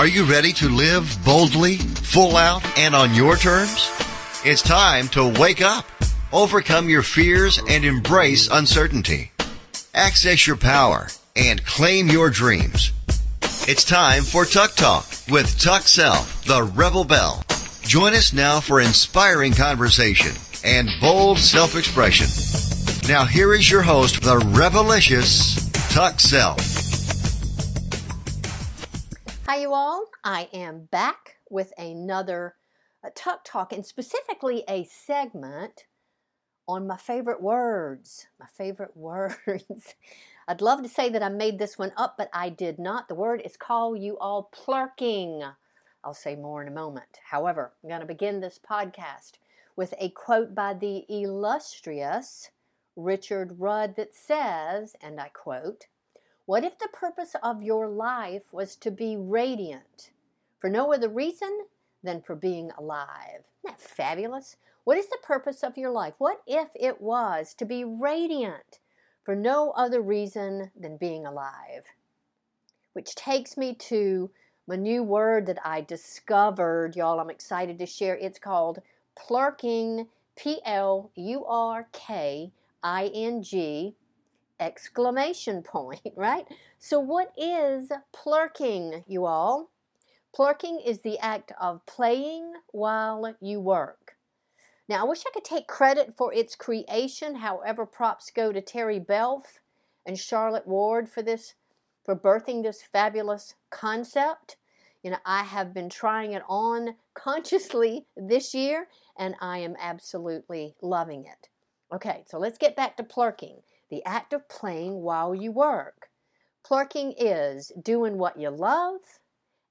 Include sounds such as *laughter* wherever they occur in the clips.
Are you ready to live boldly, full out, and on your terms? It's time to wake up, overcome your fears, and embrace uncertainty. Access your power and claim your dreams. It's time for Tuck Talk with Tuck Self, the Rebel Belle. Join us now for inspiring conversation and bold self-expression. Now here is your host, the Rebelicious Tuck Self. Hi, you all. I am back with another uh, Tuck Talk and specifically a segment on my favorite words. My favorite *laughs* words. I'd love to say that I made this one up, but I did not. The word is call you all plurking. I'll say more in a moment. However, I'm going to begin this podcast with a quote by the illustrious Richard Rudd that says, and I quote, what if the purpose of your life was to be radiant for no other reason than for being alive? Isn't that fabulous? What is the purpose of your life? What if it was to be radiant for no other reason than being alive? Which takes me to my new word that I discovered, y'all. I'm excited to share. It's called plurking, P L U R K I N G exclamation point, *laughs* right? So, what is plurking, you all? Plurking is the act of playing while you work. Now, I wish I could take credit for its creation. However, props go to Terry Belf and Charlotte Ward for this, for birthing this fabulous concept. You know, I have been trying it on consciously this year, and I am absolutely loving it. Okay, so let's get back to plurking the act of playing while you work. Plurking is doing what you love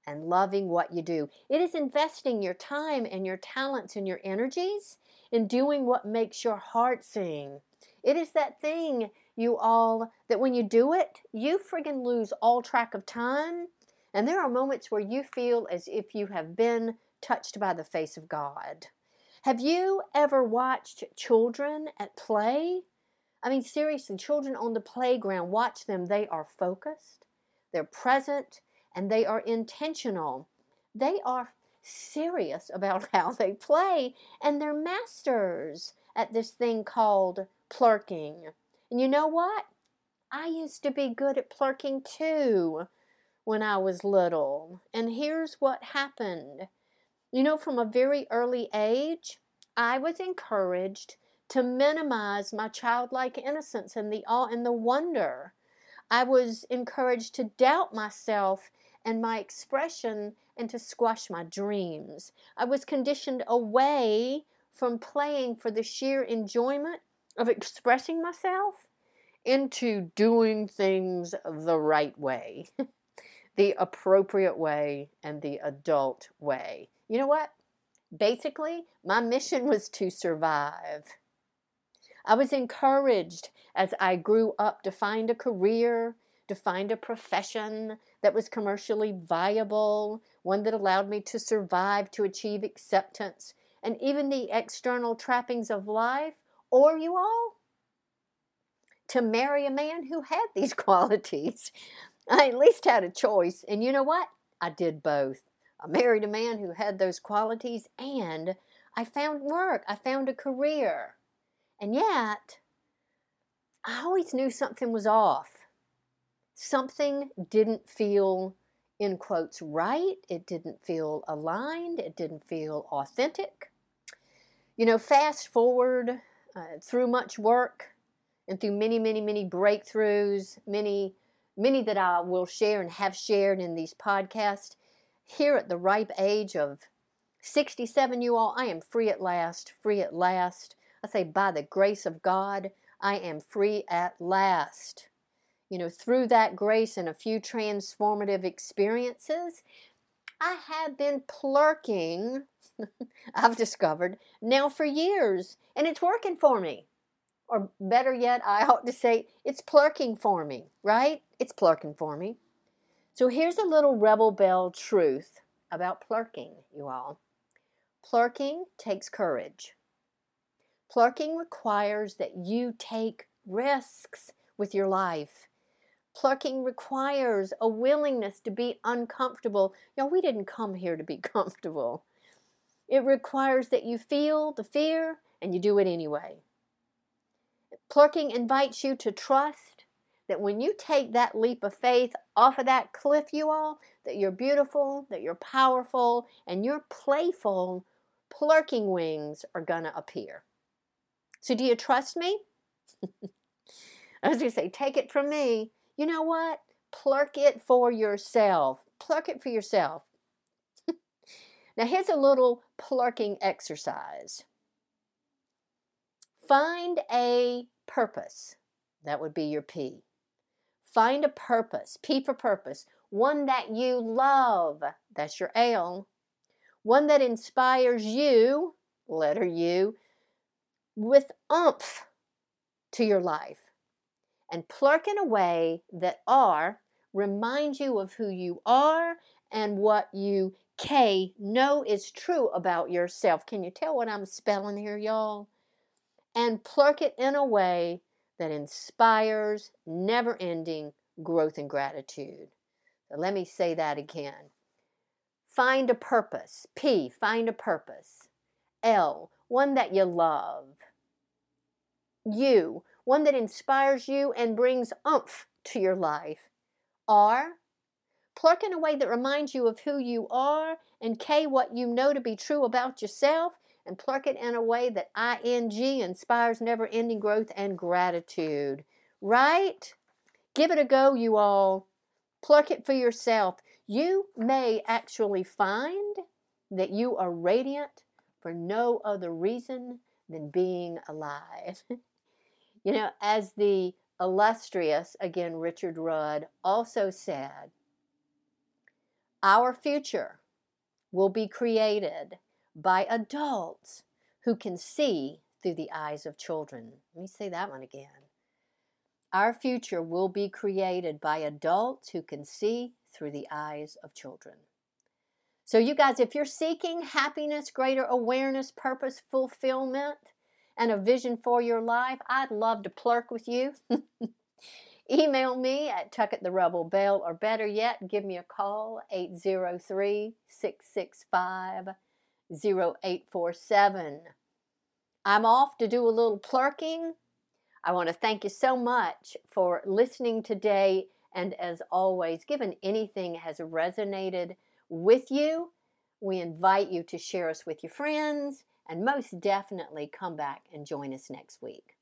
and loving what you do. It is investing your time and your talents and your energies in doing what makes your heart sing. It is that thing, you all, that when you do it, you friggin' lose all track of time. And there are moments where you feel as if you have been touched by the face of God. Have you ever watched children at play? I mean, seriously, children on the playground, watch them. They are focused, they're present, and they are intentional. They are serious about *laughs* how they play, and they're masters at this thing called plurking. And you know what? I used to be good at plurking too when I was little. And here's what happened. You know, from a very early age, I was encouraged to minimize my childlike innocence and the awe and the wonder. I was encouraged to doubt myself and my expression and to squash my dreams. I was conditioned away from playing for the sheer enjoyment of expressing myself into doing things the right way, *laughs* the appropriate way, and the adult way. You know what? Basically, my mission was to survive. I was encouraged as I grew up to find a career, to find a profession that was commercially viable, one that allowed me to survive, to achieve acceptance, and even the external trappings of life, or you all, to marry a man who had *laughs* these qualities. I at least had a choice, and you know what? I did both. I married a man who had those qualities, and I found work, I found a career. And yet, I always knew something was off. Something didn't feel, in quotes, right. It didn't feel aligned. It didn't feel authentic. You know, fast forward uh, through much work and through many, many, many breakthroughs, many, many that I will share and have shared in these podcasts. Here at the ripe age of 67, you all, I am free at last, free at last. I say, by the grace of God, I am free at last. You know, through that grace and a few transformative experiences, I have been plurking, *laughs* I've discovered, now for years, and it's working for me. Or better yet, I ought to say, it's plurking for me, right? It's plurking for me. So here's a little Rebel Belle truth about plurking, you all. Plurking takes courage. Plurking requires that you take risks with your life. Plurking requires a willingness to be uncomfortable. Know, we didn't come here to be *laughs* comfortable. It requires that you feel the fear and you do it anyway. Plurking invites you to trust that when you take that leap of faith off of that cliff, you all, that you're beautiful, that you're powerful, and you're playful, plurking wings are going to appear. So, do you trust me? *laughs* I was going to say, take it from me. You know what? Plurk it for yourself. Plurk it for yourself. *laughs* now, here's a little plurking exercise. Find a purpose. That would be your P. Find a purpose, P for purpose, one that you love. That's your L. One that inspires you, letter U, with umph to your life. And plurk in a way that R reminds you of who you are and what you K know is true about yourself. Can you tell what I'm spelling here, y'all? And plurk it in a way that inspires never ending growth and gratitude. So let me say that again. Find a purpose. P, find a purpose. L, one that you love. U, one that inspires you and brings umph to your life. R, plurk in a way that reminds you of who you are. And K, what you know to be true about yourself and plurk it in a way that ing inspires never ending growth and gratitude. Right? Give it a go, you all. Plurk it for yourself. You may actually find that you are radiant for no other reason than being alive. *laughs* you know, as the illustrious, again, Richard Rudd also said, our future will be created by adults who can see through the eyes of children. Let me say that one again. Our future will be created by adults who can see through the eyes of children. So, you guys, if you're seeking happiness, greater awareness, purpose, fulfillment, and a vision for your life, I'd love to plurk with you. *laughs* Email me at Tuck at the Rebel Belle, or better yet, give me a call 803 665 0847. I'm off to do a little plurking. I want to thank you so much for listening today. And as always, given anything has resonated with you, we invite you to share us with your friends and most definitely come back and join us next week.